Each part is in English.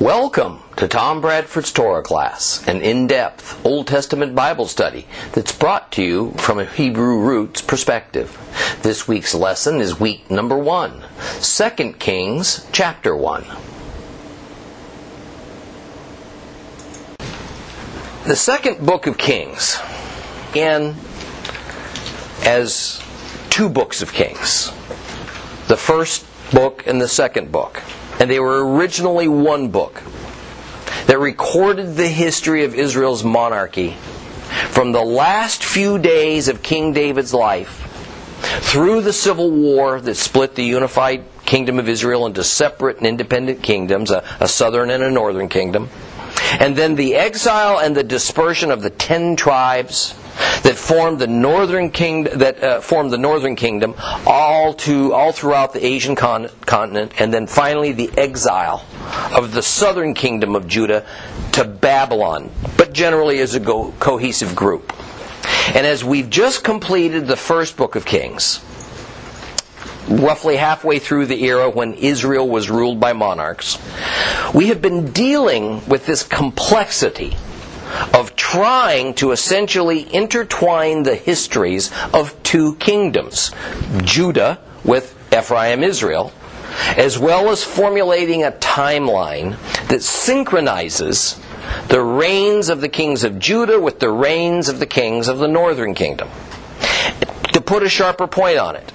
Welcome to Tom Bradford's Torah class, an in depth Old Testament Bible study that's brought to you from a Hebrew roots perspective. This week's lesson is week number one, 2 Kings chapter 1. The second book of Kings began as two books of Kings the first book and the second book. And they were originally one book that recorded the history of Israel's monarchy from the last few days of King David's life through the civil war that split the unified kingdom of Israel into separate and independent kingdoms, a, a southern and a northern kingdom, and then the exile and the dispersion of the ten tribes that formed the northern kingdom that uh, formed the northern kingdom all to all throughout the Asian con- continent and then finally the exile of the southern kingdom of Judah to Babylon but generally as a go- cohesive group. And as we've just completed the first book of Kings roughly halfway through the era when Israel was ruled by monarchs, we have been dealing with this complexity of trying to essentially intertwine the histories of two kingdoms Judah with Ephraim Israel, as well as formulating a timeline that synchronizes the reigns of the kings of Judah with the reigns of the kings of the northern kingdom. To put a sharper point on it,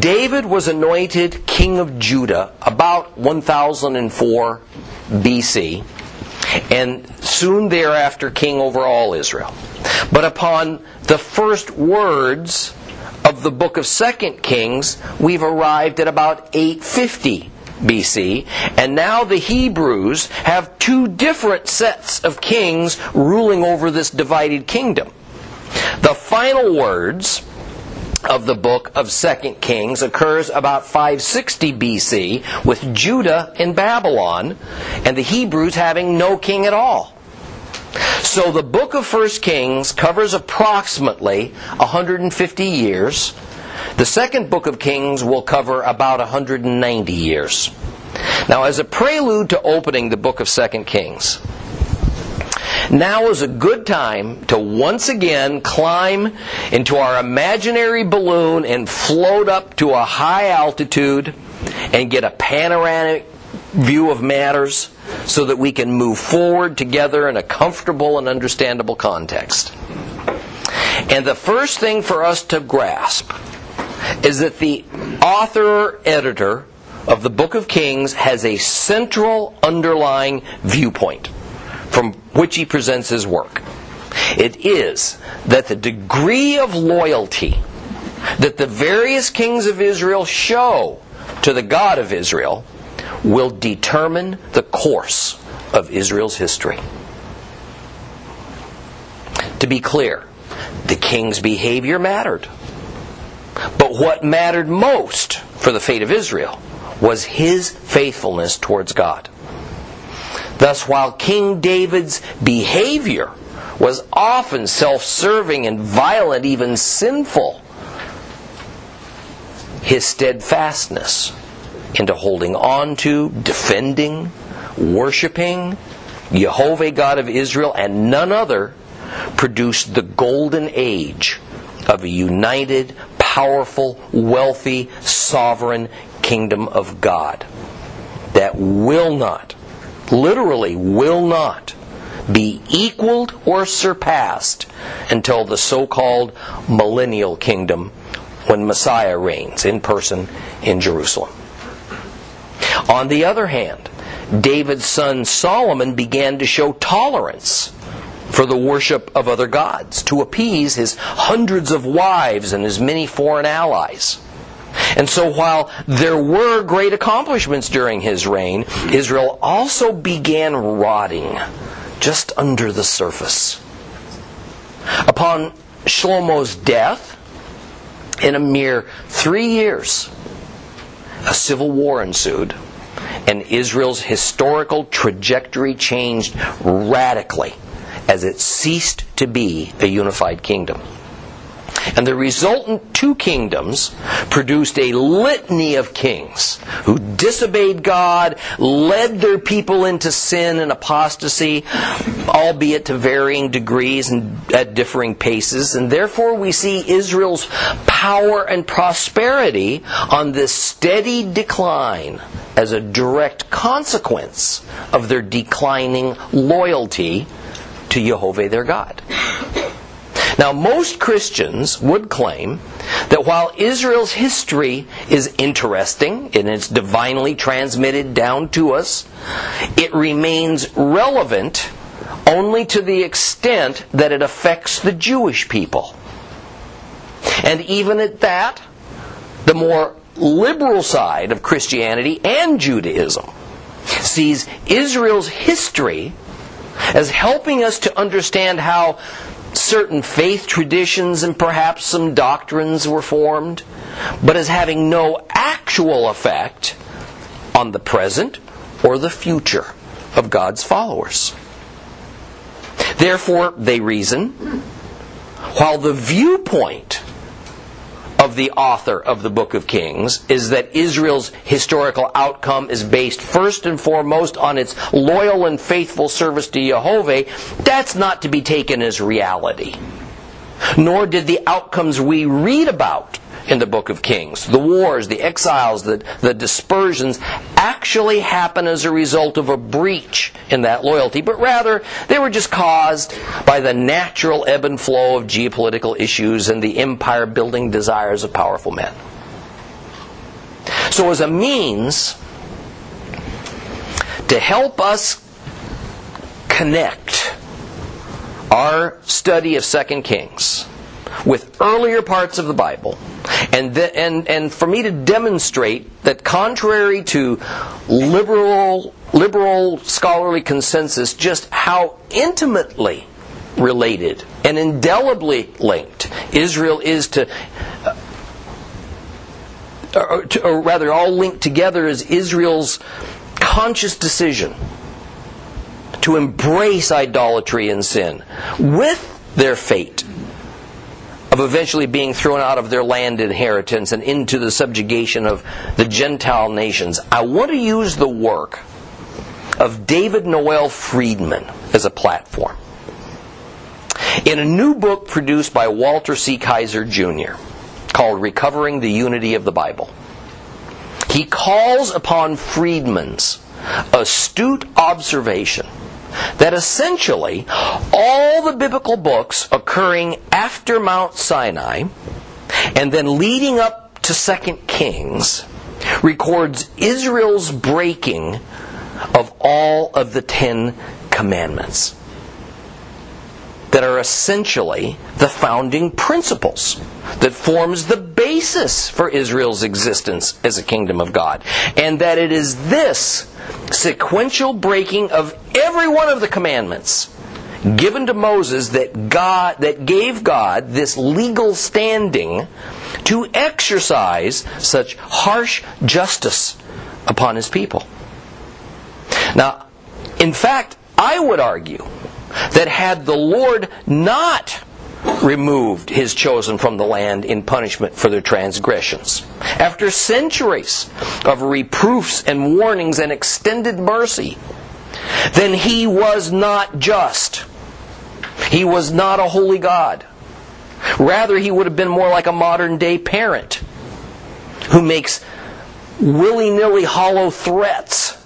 David was anointed king of Judah about 1004 BC and soon thereafter king over all Israel. But upon the first words of the book of Second Kings, we've arrived at about 850 BC, and now the Hebrews have two different sets of kings ruling over this divided kingdom. The final words of the book of Second Kings occurs about 560 BC with Judah in Babylon and the Hebrews having no king at all. So the book of First Kings covers approximately 150 years. The second book of Kings will cover about 190 years. Now, as a prelude to opening the book of Second Kings, now is a good time to once again climb into our imaginary balloon and float up to a high altitude and get a panoramic view of matters so that we can move forward together in a comfortable and understandable context. And the first thing for us to grasp is that the author or editor of the book of Kings has a central underlying viewpoint from which he presents his work. It is that the degree of loyalty that the various kings of Israel show to the God of Israel will determine the course of Israel's history. To be clear, the king's behavior mattered. But what mattered most for the fate of Israel was his faithfulness towards God. Thus, while King David's behavior was often self serving and violent, even sinful, his steadfastness into holding on to, defending, worshiping Jehovah God of Israel and none other produced the golden age of a united, powerful, wealthy, sovereign kingdom of God that will not literally will not be equaled or surpassed until the so called millennial kingdom when Messiah reigns in person in Jerusalem. On the other hand, David's son Solomon began to show tolerance for the worship of other gods to appease his hundreds of wives and his many foreign allies. And so while there were great accomplishments during his reign, Israel also began rotting just under the surface. Upon Shlomo's death, in a mere three years, a civil war ensued, and Israel's historical trajectory changed radically as it ceased to be a unified kingdom. And the resultant two kingdoms produced a litany of kings who disobeyed God, led their people into sin and apostasy, albeit to varying degrees and at differing paces. And therefore we see Israel's power and prosperity on this steady decline as a direct consequence of their declining loyalty to Jehovah their God. Now, most Christians would claim that while Israel's history is interesting and it's divinely transmitted down to us, it remains relevant only to the extent that it affects the Jewish people. And even at that, the more liberal side of Christianity and Judaism sees Israel's history as helping us to understand how certain faith traditions and perhaps some doctrines were formed, but as having no actual effect on the present or the future of God's followers. Therefore, they reason, while the viewpoint of the author of the book of Kings is that Israel's historical outcome is based first and foremost on its loyal and faithful service to Jehovah, that's not to be taken as reality. Nor did the outcomes we read about in the book of Kings. The wars, the exiles, the, the dispersions actually happen as a result of a breach in that loyalty, but rather they were just caused by the natural ebb and flow of geopolitical issues and the empire building desires of powerful men. So, as a means to help us connect our study of Second Kings with earlier parts of the Bible, and, the, and, and for me to demonstrate that contrary to liberal, liberal scholarly consensus, just how intimately related and indelibly linked Israel is to, uh, or, to, or rather, all linked together is Israel's conscious decision to embrace idolatry and sin with their fate of eventually being thrown out of their land inheritance and into the subjugation of the Gentile nations. I want to use the work of David Noel Freedman as a platform. In a new book produced by Walter C. Kaiser Jr., called Recovering the Unity of the Bible, he calls upon Freedman's astute observation that essentially all the biblical books occurring after Mount Sinai and then leading up to 2 Kings records Israel's breaking of all of the Ten Commandments that are essentially the founding principles that forms the basis for Israel's existence as a kingdom of God. And that it is this sequential breaking of every one of the commandments given to Moses that God that gave God this legal standing to exercise such harsh justice upon his people. Now, in fact, I would argue that had the Lord not removed his chosen from the land in punishment for their transgressions. After centuries of reproofs and warnings and extended mercy, then he was not just. He was not a holy God. Rather, he would have been more like a modern day parent who makes willy nilly hollow threats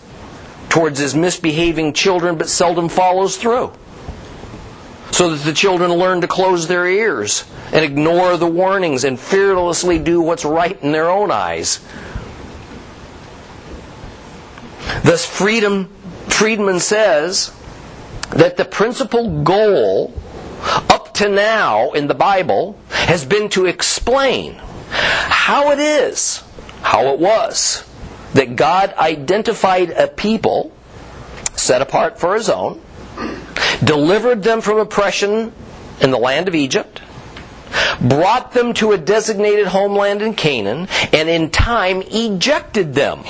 towards his misbehaving children but seldom follows through so that the children learn to close their ears and ignore the warnings and fearlessly do what's right in their own eyes. Thus, freedom, Freedman says that the principal goal up to now in the Bible has been to explain how it is, how it was, that God identified a people set apart for his own delivered them from oppression in the land of Egypt, brought them to a designated homeland in Canaan, and in time ejected them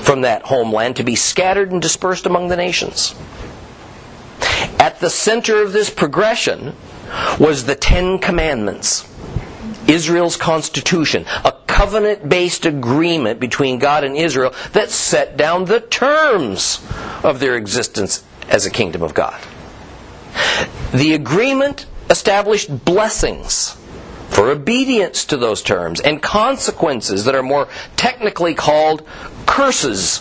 from that homeland to be scattered and dispersed among the nations. At the center of this progression was the Ten Commandments, Israel's constitution, a covenant based agreement between God and Israel that set down the terms of their existence as a kingdom of God. The agreement established blessings for obedience to those terms and consequences that are more technically called curses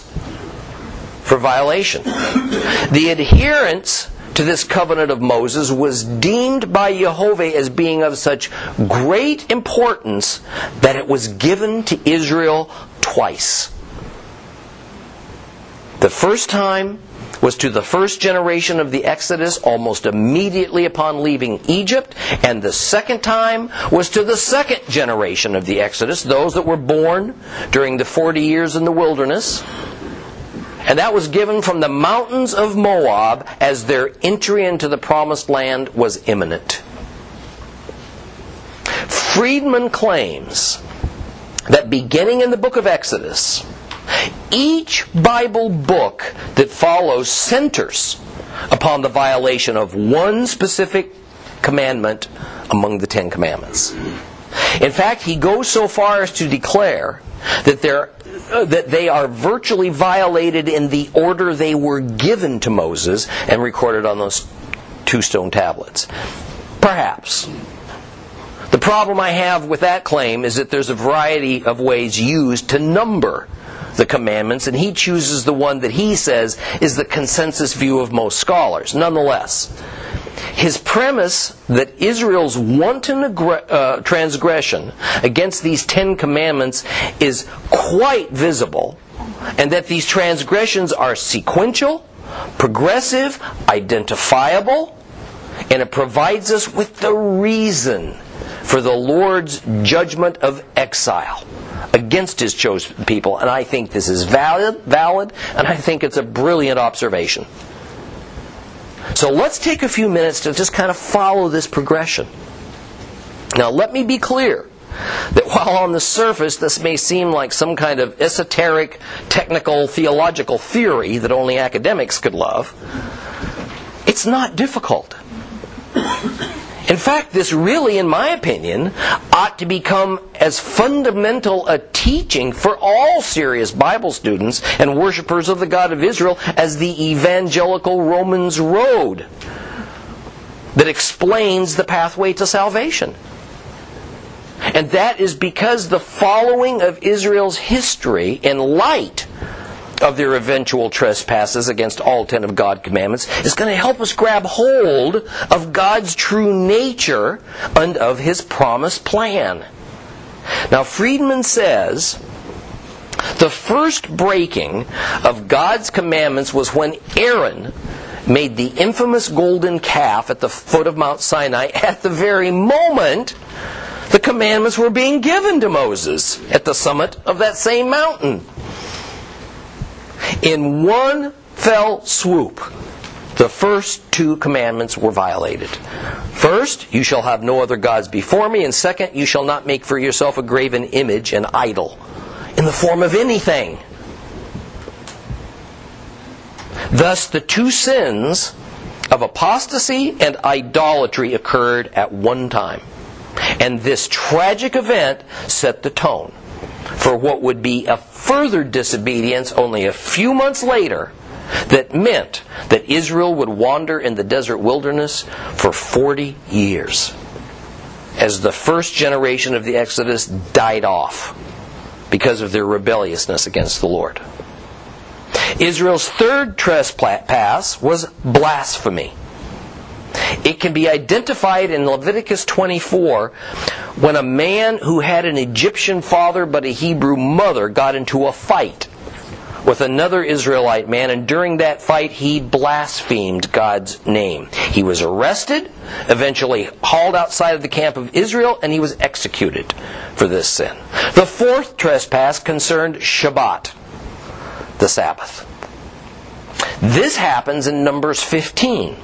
for violation. The adherence to this covenant of Moses was deemed by Jehovah as being of such great importance that it was given to Israel twice. The first time was to the first generation of the Exodus almost immediately upon leaving Egypt, and the second time was to the second generation of the Exodus, those that were born during the 40 years in the wilderness. And that was given from the mountains of Moab as their entry into the promised land was imminent. Freedman claims that beginning in the book of Exodus, each Bible book that follows centers upon the violation of one specific commandment among the Ten Commandments. In fact, he goes so far as to declare that, uh, that they are virtually violated in the order they were given to Moses and recorded on those two stone tablets. Perhaps. The problem I have with that claim is that there's a variety of ways used to number the commandments, and he chooses the one that he says is the consensus view of most scholars. Nonetheless, his premise that Israel's wanton uh, transgression against these Ten Commandments is quite visible, and that these transgressions are sequential, progressive, identifiable, and it provides us with the reason for the Lord's judgment of exile against his chosen people. And I think this is valid, valid, and I think it's a brilliant observation. So let's take a few minutes to just kind of follow this progression. Now, let me be clear that while on the surface this may seem like some kind of esoteric, technical, theological theory that only academics could love, it's not difficult. In fact, this really, in my opinion, ought to become as fundamental a teaching for all serious Bible students and worshippers of the God of Israel as the evangelical Romans road that explains the pathway to salvation. And that is because the following of Israel's history in light of their eventual trespasses against all ten of God's commandments is going to help us grab hold of God's true nature and of His promised plan. Now, Freedman says the first breaking of God's commandments was when Aaron made the infamous golden calf at the foot of Mount Sinai at the very moment the commandments were being given to Moses at the summit of that same mountain. In one fell swoop, the first two commandments were violated. First, you shall have no other gods before me, and second, you shall not make for yourself a graven image, an idol, in the form of anything. Thus, the two sins of apostasy and idolatry occurred at one time. And this tragic event set the tone for what would be a further disobedience only a few months later that meant that Israel would wander in the desert wilderness for 40 years as the first generation of the Exodus died off because of their rebelliousness against the Lord. Israel's third trespass was blasphemy. It can be identified in Leviticus 24 when a man who had an Egyptian father but a Hebrew mother got into a fight with another Israelite man, and during that fight, he blasphemed God's name. He was arrested, eventually hauled outside of the camp of Israel, and he was executed for this sin. The fourth trespass concerned Shabbat, the Sabbath. This happens in Numbers 15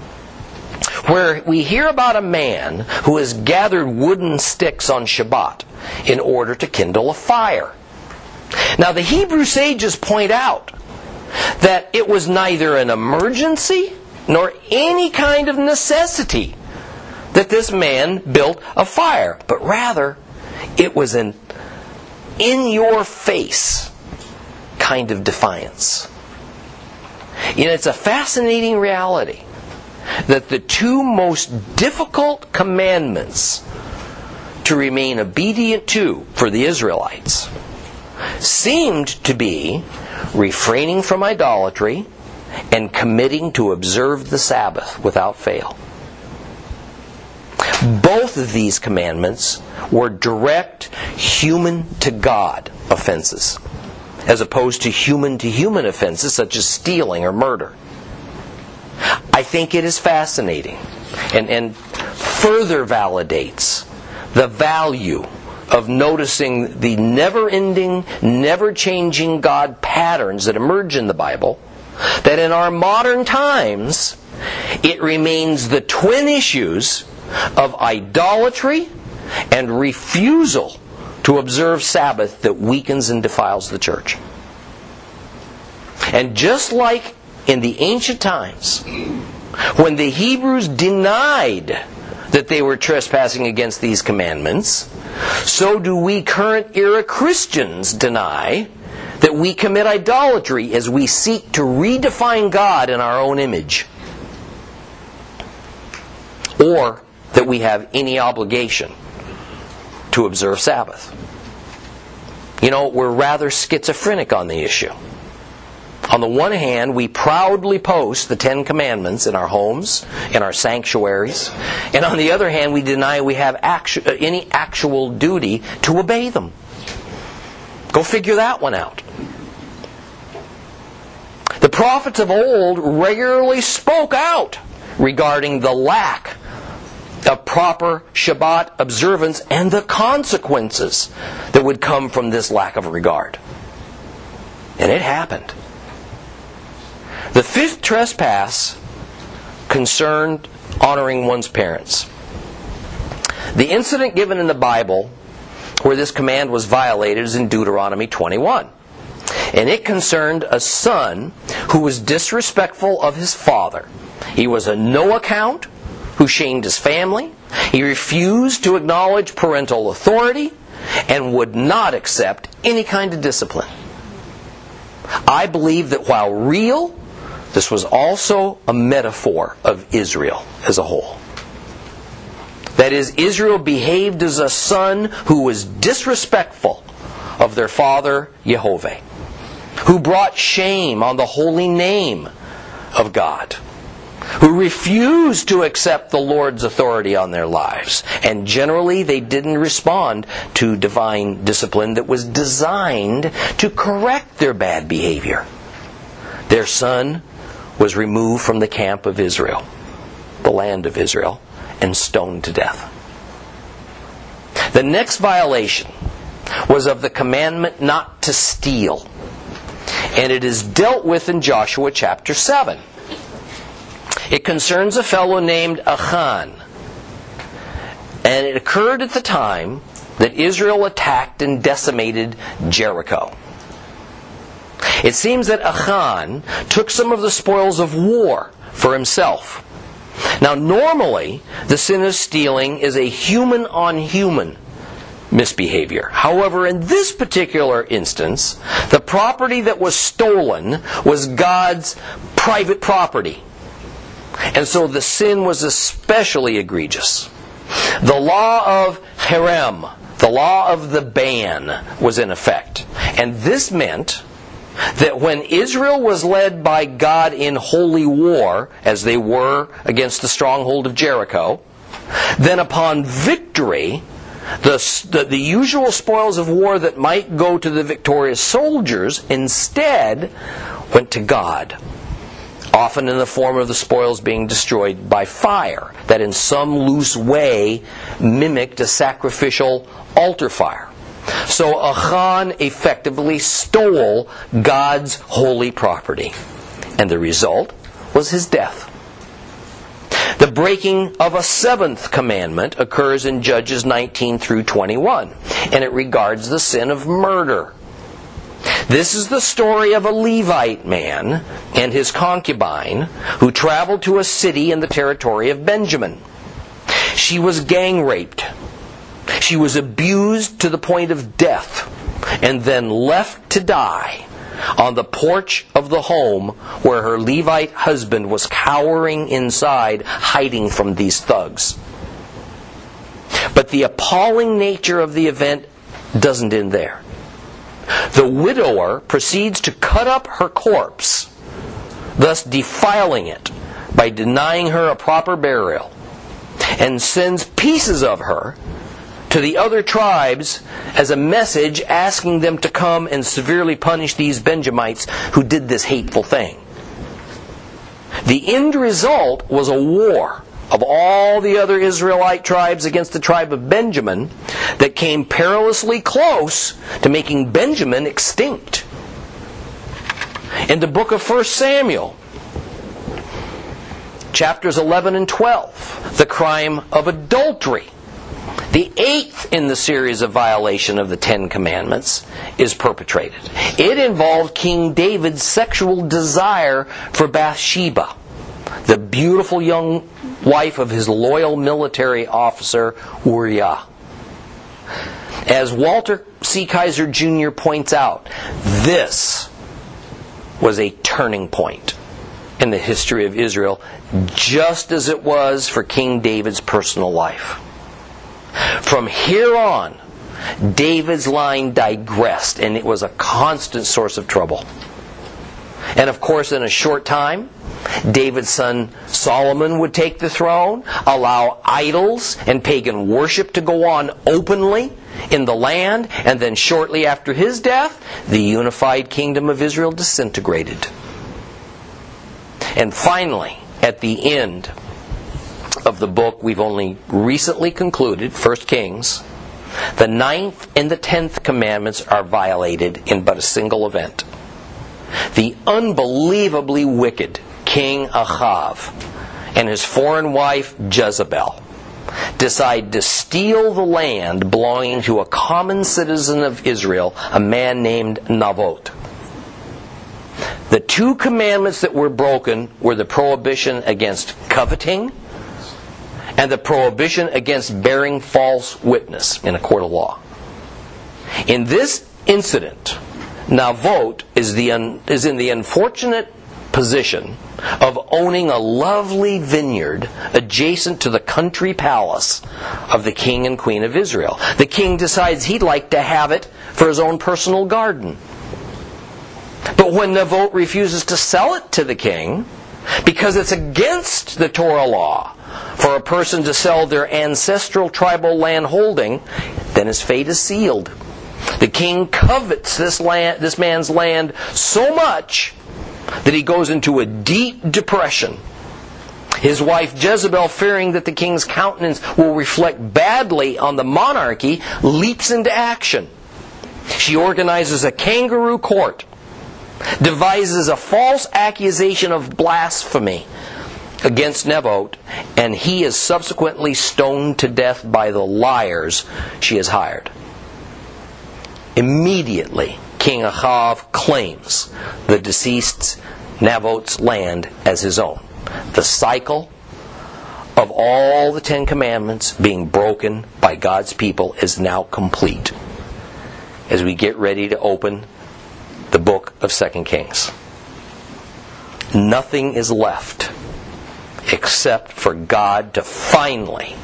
where we hear about a man who has gathered wooden sticks on Shabbat in order to kindle a fire. Now, the Hebrew sages point out that it was neither an emergency nor any kind of necessity that this man built a fire, but rather It was an in your face kind of defiance. You know, it's a fascinating reality that the two most difficult commandments to remain obedient to for the Israelites seemed to be refraining from idolatry and committing to observe the Sabbath without fail. Both of these commandments were direct human to God offenses, as opposed to human to human offenses such as stealing or murder. I think it is fascinating and, and further validates the value of noticing the never ending, never changing God patterns that emerge in the Bible, that in our modern times, it remains the twin issues of idolatry and refusal to observe Sabbath that weakens and defiles the church. And just like in the ancient times, when the Hebrews denied that they were trespassing against these commandments, so do we current era Christians deny that we commit idolatry as we seek to redefine God in our own image. Or that we have any obligation to observe Sabbath. You know, we're rather schizophrenic on the issue. On the one hand, we proudly post the Ten Commandments in our homes, in our sanctuaries, and on the other hand, we deny we have actu- uh, any actual duty to obey them. Go figure that one out. The prophets of old regularly spoke out regarding the lack of proper Shabbat observance and the consequences that would come from this lack of regard. And it happened. The fifth trespass concerned honoring one's parents. The incident given in the Bible where this command was violated is in Deuteronomy 21. And it concerned a son who was disrespectful of his father. He was a no account who shamed his family. He refused to acknowledge parental authority and would not accept any kind of discipline. I believe that while real, this was also a metaphor of Israel as a whole. That is, Israel behaved as a son who was disrespectful of their father Jehovah, who brought shame on the holy name of God, who refused to accept the Lord's authority on their lives. And generally, they didn't respond to divine discipline that was designed to correct their bad behavior. Their son was removed from the camp of Israel, the land of Israel, and stoned to death. The next violation was of the commandment not to steal. And it is dealt with in Joshua chapter 7. It concerns a fellow named Achan. And it occurred at the time that Israel attacked and decimated Jericho. It seems that Achan took some of the spoils of war for himself. Now, normally, the sin of stealing is a human on human misbehavior. However, in this particular instance, the property that was stolen was God's private property. And so the sin was especially egregious. The law of herem, the law of the ban, was in effect. And this meant that when Israel was led by God in holy war, as they were against the stronghold of Jericho, then upon victory, the, the, the, usual spoils of war that might go to the victorious soldiers instead went to God. Often in the form of the spoils being destroyed by fire, that in some loose way mimicked a sacrificial altar fire. So Achan effectively stole God's holy property. And the result was his death. The breaking of a seventh commandment occurs in Judges 19 through 21, and it regards the sin of murder. This is the story of a Levite man and his concubine who traveled to a city in the territory of Benjamin. She was gang raped She was abused to the point of death and then left to die on the porch of the home where her Levite husband was cowering inside, hiding from these thugs. But the appalling nature of the event doesn't end there. The widower proceeds to cut up her corpse, thus defiling it by denying her a proper burial, and sends pieces of her to the other tribes as a message asking them to come and severely punish these Benjamites who did this hateful thing. The end result was a war of all the other Israelite tribes against the tribe of Benjamin that came perilously close to making Benjamin extinct. In the book of 1 Samuel, chapters 11 and 12, the crime of adultery. The eighth in the series of violation of the Ten Commandments is perpetrated. It involved King David's sexual desire for Bathsheba, the beautiful young wife of his loyal military officer Uriah. As Walter C. Kaiser Jr. points out, this was a turning point in the history of Israel, just as it was for King David's personal life. From here on, David's line digressed, and it was a constant source of trouble. And of course, in a short time, David's son Solomon would take the throne, allow idols and pagan worship to go on openly in the land, and then shortly after his death, the unified kingdom of Israel disintegrated. And finally, at the end of the book we've only recently concluded, 1 Kings, the ninth and the tenth commandments are violated in but a single event. The unbelievably wicked King Ahav and his foreign wife Jezebel decide to steal the land belonging to a common citizen of Israel, a man named Navot. The two commandments that were broken were the prohibition against coveting and the prohibition against bearing false witness in a court of law. In this incident, Navot is, the un, is in the unfortunate position of owning a lovely vineyard adjacent to the country palace of the king and queen of Israel. The king decides he'd like to have it for his own personal garden. But when Navot refuses to sell it to the king, because it's against the Torah law for a person to sell their ancestral tribal land holding, then his fate is sealed. The king covets this land, this man's land so much that he goes into a deep depression. His wife Jezebel, fearing that the king's countenance will reflect badly on the monarchy, leaps into action. She organizes a kangaroo court, devises a false accusation of blasphemy against Navot, and he is subsequently stoned to death by the liars she has hired. Immediately, King Ahav claims the deceased's Navot's land as his own. The cycle of all the Ten Commandments being broken by God's people is now complete as we get ready to open the book of Second Kings. Nothing is left except for God to finally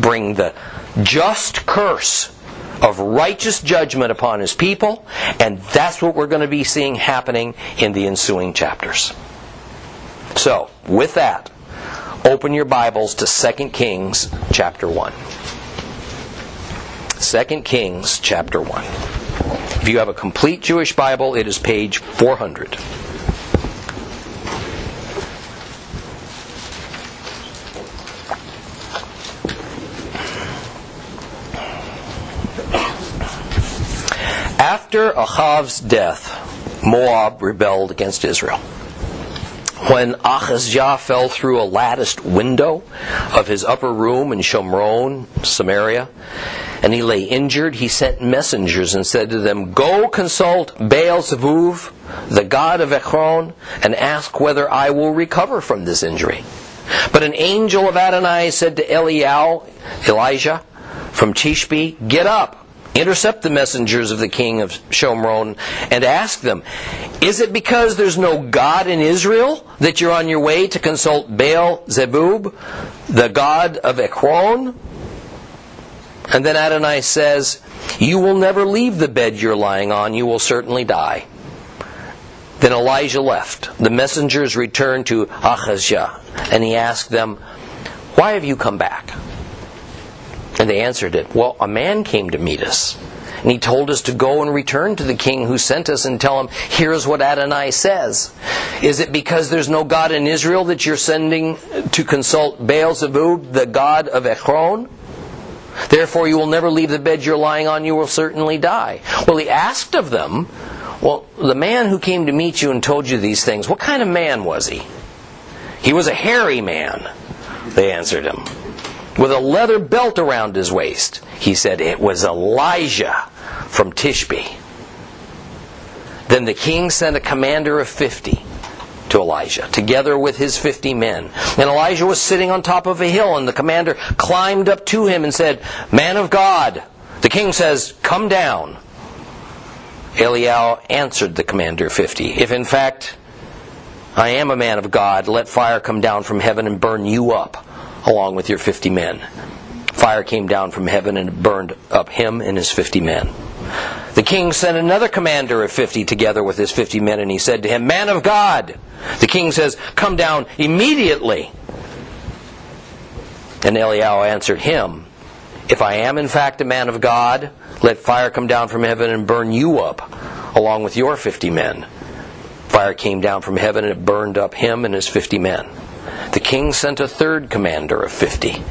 bring the just curse of righteous judgment upon his people, and that's what we're going to be seeing happening in the ensuing chapters. So, with that, open your Bibles to 2 Kings chapter 1. 2 Kings chapter 1. If you have a complete Jewish Bible, it is page 400. After Ahav's death, Moab rebelled against Israel. When Ahaziah fell through a latticed window of his upper room in Shomron, Samaria, and he lay injured, he sent messengers and said to them, Go consult Baal Zevuv, the god of Ekron, and ask whether I will recover from this injury. But an angel of Adonai said to Eliyahu, Elijah, from Tishbe, Get up, intercept the messengers of the king of Shomron, and ask them, Is it because there's no God in Israel that you're on your way to consult Baal Zebub, the god of Ekron? And then Adonai says, You will never leave the bed you're lying on, you will certainly die. Then Elijah left. The messengers returned to Ahaziah, and he asked them, Why have you come back? And they answered it, Well, a man came to meet us. And he told us to go and return to the king who sent us and tell him, Here's what Adonai says. Is it because there's no God in Israel that you're sending to consult Baal Zebub, the god of Ekron? Therefore, you will never leave the bed you're lying on, you will certainly die. Well, he asked of them, Well, the man who came to meet you and told you these things, what kind of man was he? He was a hairy man, they answered him with a leather belt around his waist. He said, It was Elijah from Tishbe. Then the king sent a commander of 50 to Elijah, together with his 50 men. And Elijah was sitting on top of a hill, and the commander climbed up to him and said, Man of God, the king says, Come down. Eliyahu answered the commander of 50, If in fact I am a man of God, let fire come down from heaven and burn you up along with your 50 men. Fire came down from heaven and burned up him and his 50 men. The king sent another commander of 50 together with his 50 men, and he said to him, Man of God! The king says, Come down immediately. And Eliyahu answered him, If I am in fact a man of God, let fire come down from heaven and burn you up, along with your 50 men. Fire came down from heaven and it burned up him and his 50 men. The king sent a third commander of 50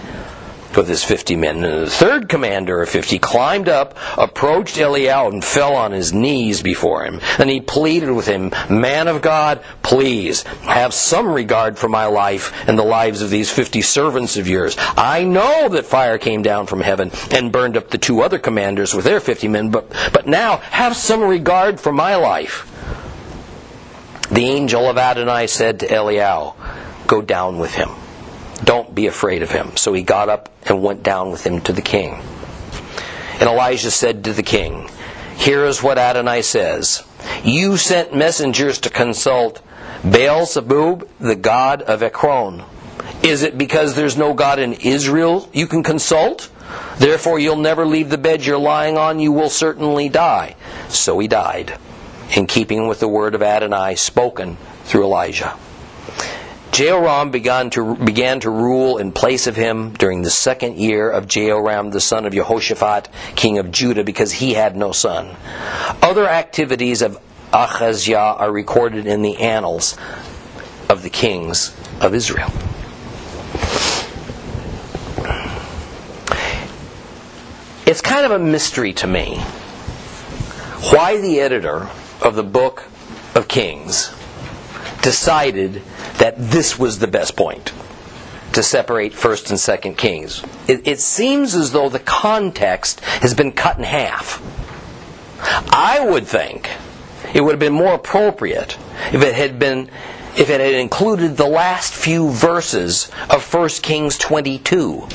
with his 50 men. And the third commander of 50 climbed up, approached Eliyahu, and fell on his knees before him. And he pleaded with him, Man of God, please have some regard for my life and the lives of these 50 servants of yours. I know that fire came down from heaven and burned up the two other commanders with their 50 men, but, but now have some regard for my life. The angel of Adonai said to Eliyahu, Go down with him. Don't be afraid of him. So he got up and went down with him to the king. And Elijah said to the king, Here is what Adonai says You sent messengers to consult Baal Zebub, the god of Ekron. Is it because there's no God in Israel you can consult? Therefore, you'll never leave the bed you're lying on, you will certainly die. So he died, in keeping with the word of Adonai spoken through Elijah. Jehoram began to, began to rule in place of him during the second year of Jehoram, the son of Jehoshaphat, king of Judah, because he had no son. Other activities of Ahaziah are recorded in the annals of the kings of Israel. It's kind of a mystery to me why the editor of the book of Kings decided that this was the best point to separate first and second kings. It, it, seems as though the context has been cut in half. I would think it would have been more appropriate if it had been if it had included the last few verses of First Kings 22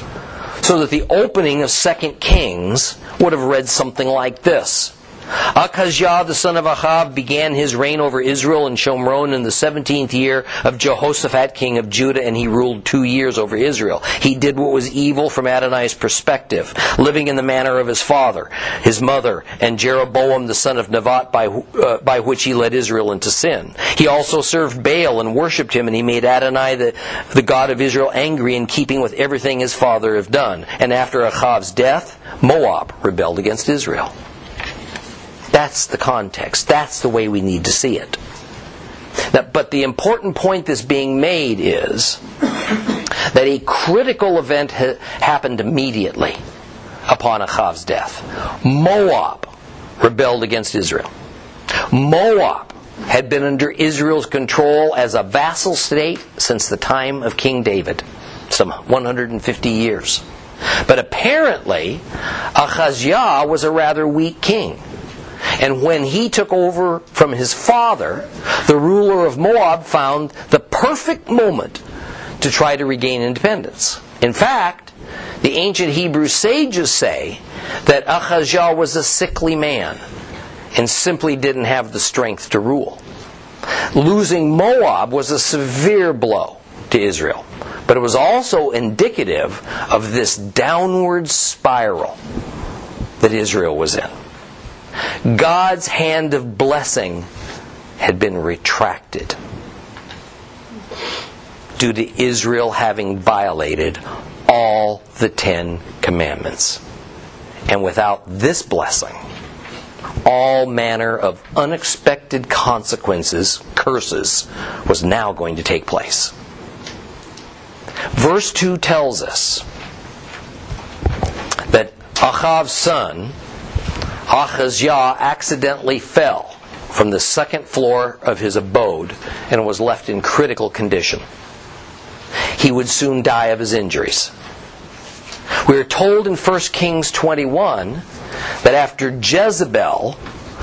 so that the opening of Second Kings would have read something like this. Akazia, the son of Ahab, began his reign over Israel and Shomron in the 17th year of Jehoshaphat, king of Judah, and he ruled two years over Israel. He did what was evil from Adonai's perspective, living in the manner of his father, his mother, and Jeroboam, the son of Nevat, by, uh, by which he led Israel into sin. He also served Baal and worshipped him, and he made Adonai, the, the God of Israel, angry in keeping with everything his father had done. And after Ahab's death, Moab rebelled against Israel. That's the context. That's the way we need to see it. Now, but the important point that's being made is that a critical event ha- happened immediately upon Ahab's death. Moab rebelled against Israel. Moab had been under Israel's control as a vassal state since the time of King David, some 150 years. But apparently, Ahaziah was a rather weak king. And when he took over from his father, the ruler of Moab found the perfect moment to try to regain independence. In fact, the ancient Hebrew sages say that Ahijah was a sickly man and simply didn't have the strength to rule. Losing Moab was a severe blow to Israel, but it was also indicative of this downward spiral that Israel was in. God's hand of blessing had been retracted due to Israel having violated all the Ten Commandments. And without this blessing, all manner of unexpected consequences, curses, was now going to take place. Verse 2 tells us that Ahav's son, Ahaziah, accidentally fell from the second floor of his abode and was left in critical condition. He would soon die of his injuries. We are told in 1 Kings 21 that after Jezebel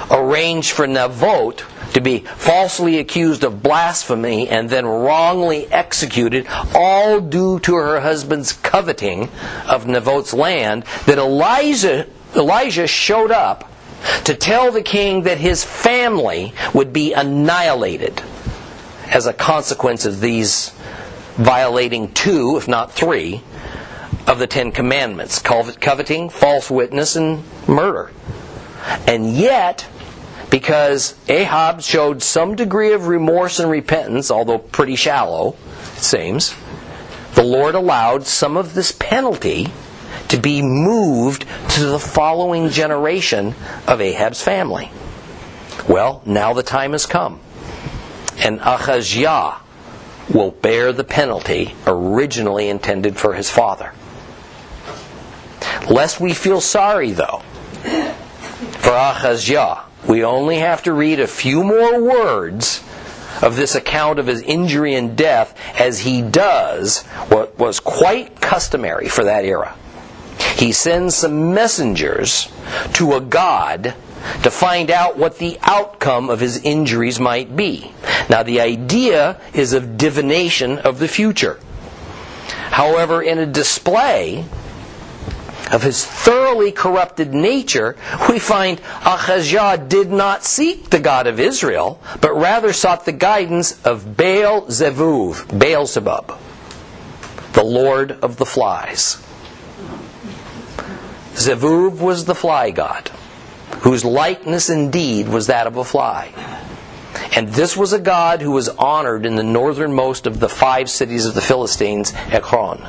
arranged for Nabot to be falsely accused of blasphemy and then wrongly executed, all due to her husband's coveting of Nabot's land, that Elijah, Elijah showed up to tell the king that his family would be annihilated as a consequence of these violating two, if not three, of the Ten Commandments coveting, false witness, and murder. And yet, because Ahab showed some degree of remorse and repentance, although pretty shallow, it seems, the Lord allowed some of this penalty to be moved to the following generation of Ahab's family. Well, now the time has come. And Ahaziah will bear the penalty originally intended for his father. Lest we feel sorry, though, for Ahaziah, we only have to read a few more words of this account of his injury and death as he does what was quite customary for that era. He sends some messengers to a god to find out what the outcome of his injuries might be. Now, the idea is of divination of the future. However, in a display of his thoroughly corrupted nature, we find Ahaziah did not seek the God of Israel, but rather sought the guidance of Baal Zevuv, Beelzebub, the Lord of the flies. Zevuv was the fly god whose likeness indeed was that of a fly. And this was a god who was honored in the northernmost of the five cities of the Philistines, Ekron.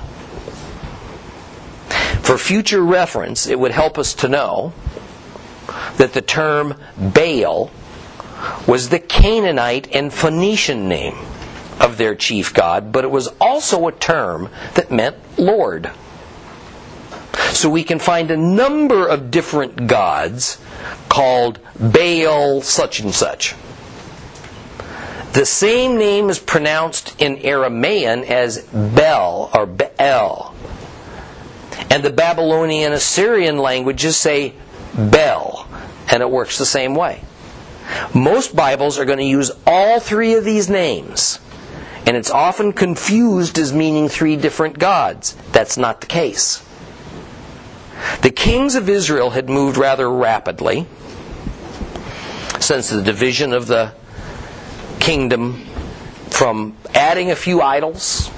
For future reference, it would help us to know that the term Baal was the Canaanite and Phoenician name of their chief god, but it was also a term that meant Lord. So we can find a number of different gods called Baal such and such. The same name is pronounced in Aramaean as Bel or Bel. And the Babylonian Assyrian languages say Bel, and it works the same way. Most Bibles are going to use all three of these names, and it's often confused as meaning three different gods. That's not the case. The kings of Israel had moved rather rapidly since the division of the kingdom from adding a few idols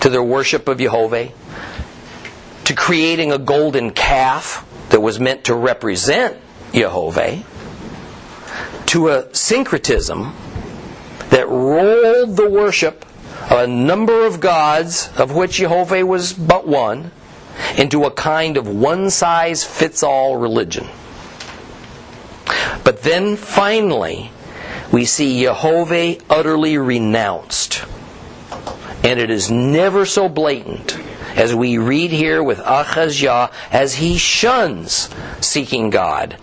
to their worship of Jehovah to creating a golden calf that was meant to represent Jehovah to a syncretism that rolled the worship of a number of gods, of which Jehovah was but one, into a kind of one size fits all religion. But then finally, we see Jehovah utterly renounced. And it is never so blatant as we read here with Ahaziah as he shuns seeking God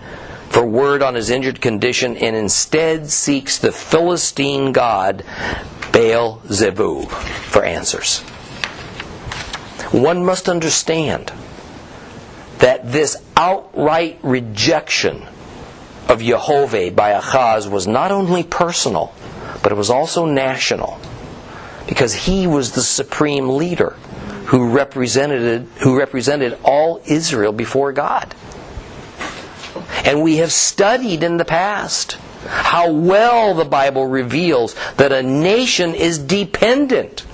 for word on his injured condition and instead seeks the Philistine god Baal Zebub for answers. One must understand that this outright rejection of Jehovah by Ahaz was not only personal, but it was also national. Because he was the supreme leader who represented, who represented all Israel before God. And we have studied in the past how well the Bible reveals that a nation is dependent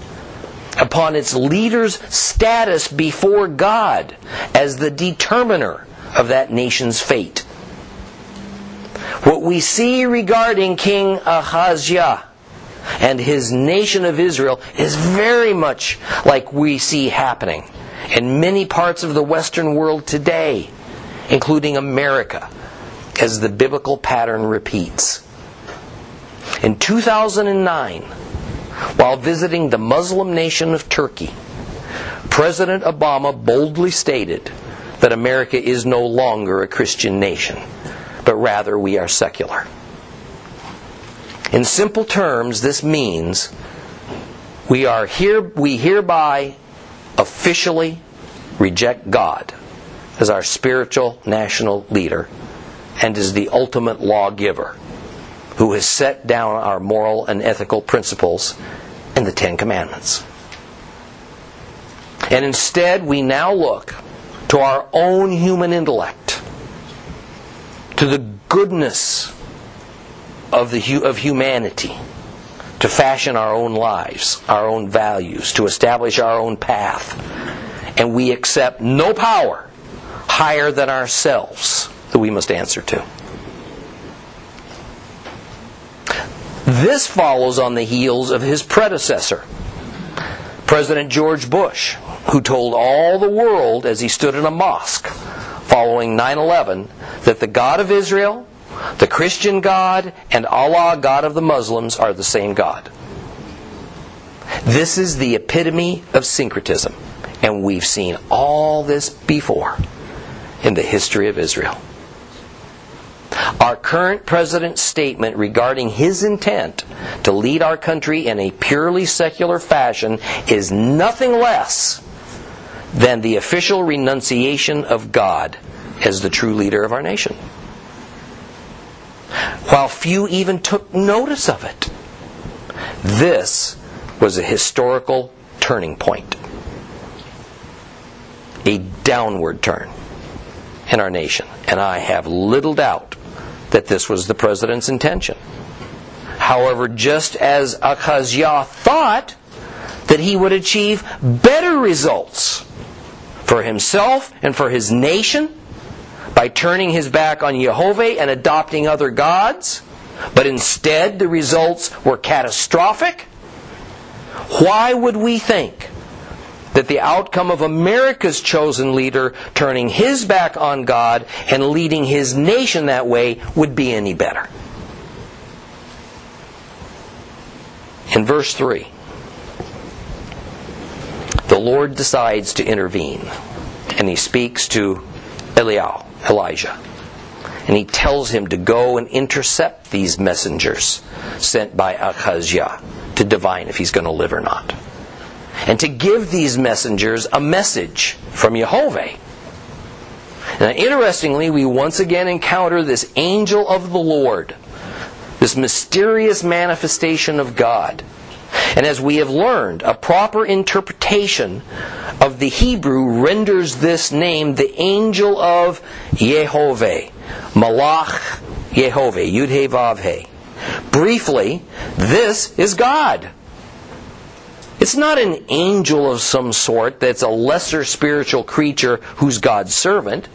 upon its leader's status before God as the determiner of that nation's fate. What we see regarding King Ahaziah and his nation of Israel is very much like we see happening in many parts of the Western world today, including America, as the biblical pattern repeats. In 2009, while visiting the Muslim nation of Turkey, President Obama boldly stated that America is no longer a Christian nation, but rather we are secular. In simple terms, this means we are here we hereby officially reject God as our spiritual national leader and as the ultimate lawgiver who has set down our moral and ethical principles in the Ten Commandments. And instead, we now look to our own human intellect, to the goodness of, the, of humanity, to fashion our own lives, our own values, to establish our own path. And we accept no power higher than ourselves that we must answer to. This follows on the heels of his predecessor, President George Bush, who told all the world as he stood in a mosque following 9 11 that the God of Israel, the Christian God, and Allah, God of the Muslims, are the same God. This is the epitome of syncretism, and we've seen all this before in the history of Israel. Our current president's statement regarding his intent to lead our country in a purely secular fashion is nothing less than the official renunciation of God as the true leader of our nation. While few even took notice of it, this was a historical turning point, a downward turn in our nation. And I have little doubt that this was the president's intention. However, just as Achaziah thought that he would achieve better results for himself and for his nation by turning his back on Jehovah and adopting other gods, but instead the results were catastrophic, why would we think that the outcome of America's chosen leader turning his back on God and leading his nation that way would be any better. In verse 3, the Lord decides to intervene, and he speaks to Eliel, Elijah. And he tells him to go and intercept these messengers sent by Achaziah to divine if he's going to live or not and to give these messengers a message from Jehovah. Now, interestingly, we once again encounter this angel of the Lord, this mysterious manifestation of God. And as we have learned, a proper interpretation of the Hebrew renders this name the angel of Yehovah, Malach Yehovah, Yud Vav Briefly, this is God. It's not an angel of some sort that's a lesser spiritual creature who's God's servant.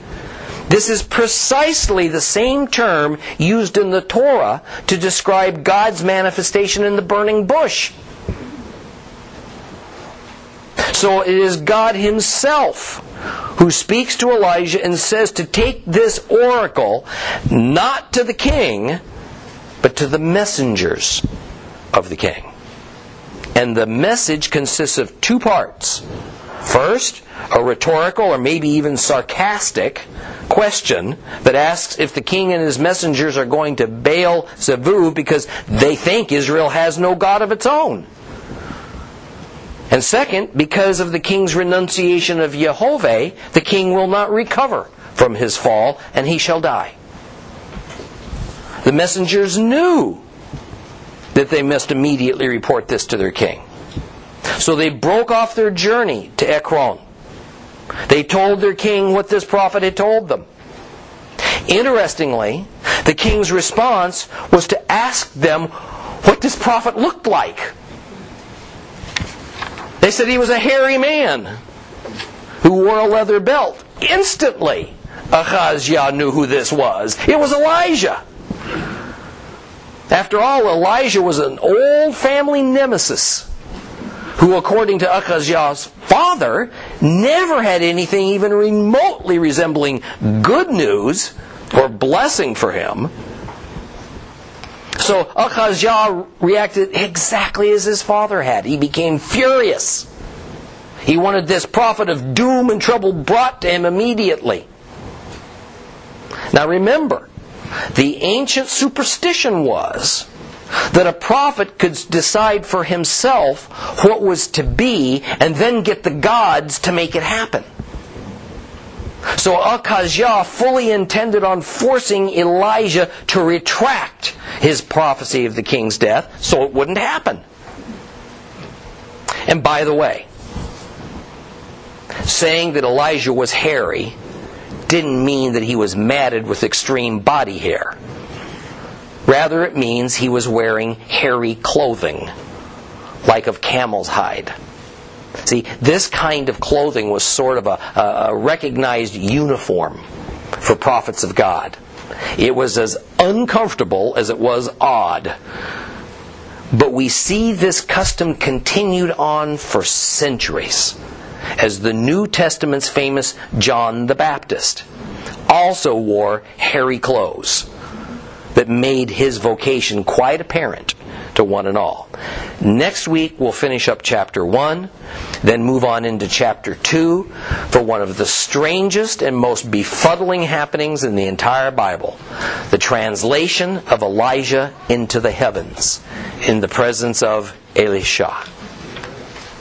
This is precisely the same term used in the Torah to describe God's manifestation in the burning bush. So it is God Himself who speaks to Elijah and says to take this oracle not to the king, but to the messengers of the king. And the message consists of two parts. First, a rhetorical or maybe even sarcastic question that asks if the king and his messengers are going to Baal Zevuv because they think Israel has no God of its own. And second, because of the king's renunciation of Jehovah, the king will not recover from his fall and he shall die. The messengers knew that they must immediately report this to their king. So they broke off their journey to Ekron. They told their king what this prophet had told them. Interestingly, the king's response was to ask them what this prophet looked like. They said he was a hairy man who wore a leather belt. Instantly, Ahaziah knew who this was. It was Elijah. After all, Elijah was an old family nemesis who, according to Ahaziah's father, never had anything even remotely resembling good news or blessing for him. So Ahaziah reacted exactly as his father had. He became furious. He wanted this prophet of doom and trouble brought to him immediately. Now remember, the ancient superstition was that a prophet could decide for himself what was to be and then get the gods to make it happen. So Ahaziah fully intended on forcing Elijah to retract his prophecy of the king's death so it wouldn't happen. And by the way, saying that Elijah was hairy didn't mean that he was matted with extreme body hair. Rather, it means he was wearing hairy clothing, like of camel's hide. See, this kind of clothing was sort of a, a recognized uniform for prophets of God. It was as uncomfortable as it was odd. But we see this custom continued on for centuries as the New Testament's famous John the Baptist also wore hairy clothes that made his vocation quite apparent to one and all. Next week, we'll finish up chapter 1, then move on into chapter 2 for one of the strangest and most befuddling happenings in the entire Bible the translation of Elijah into the heavens in the presence of Elisha.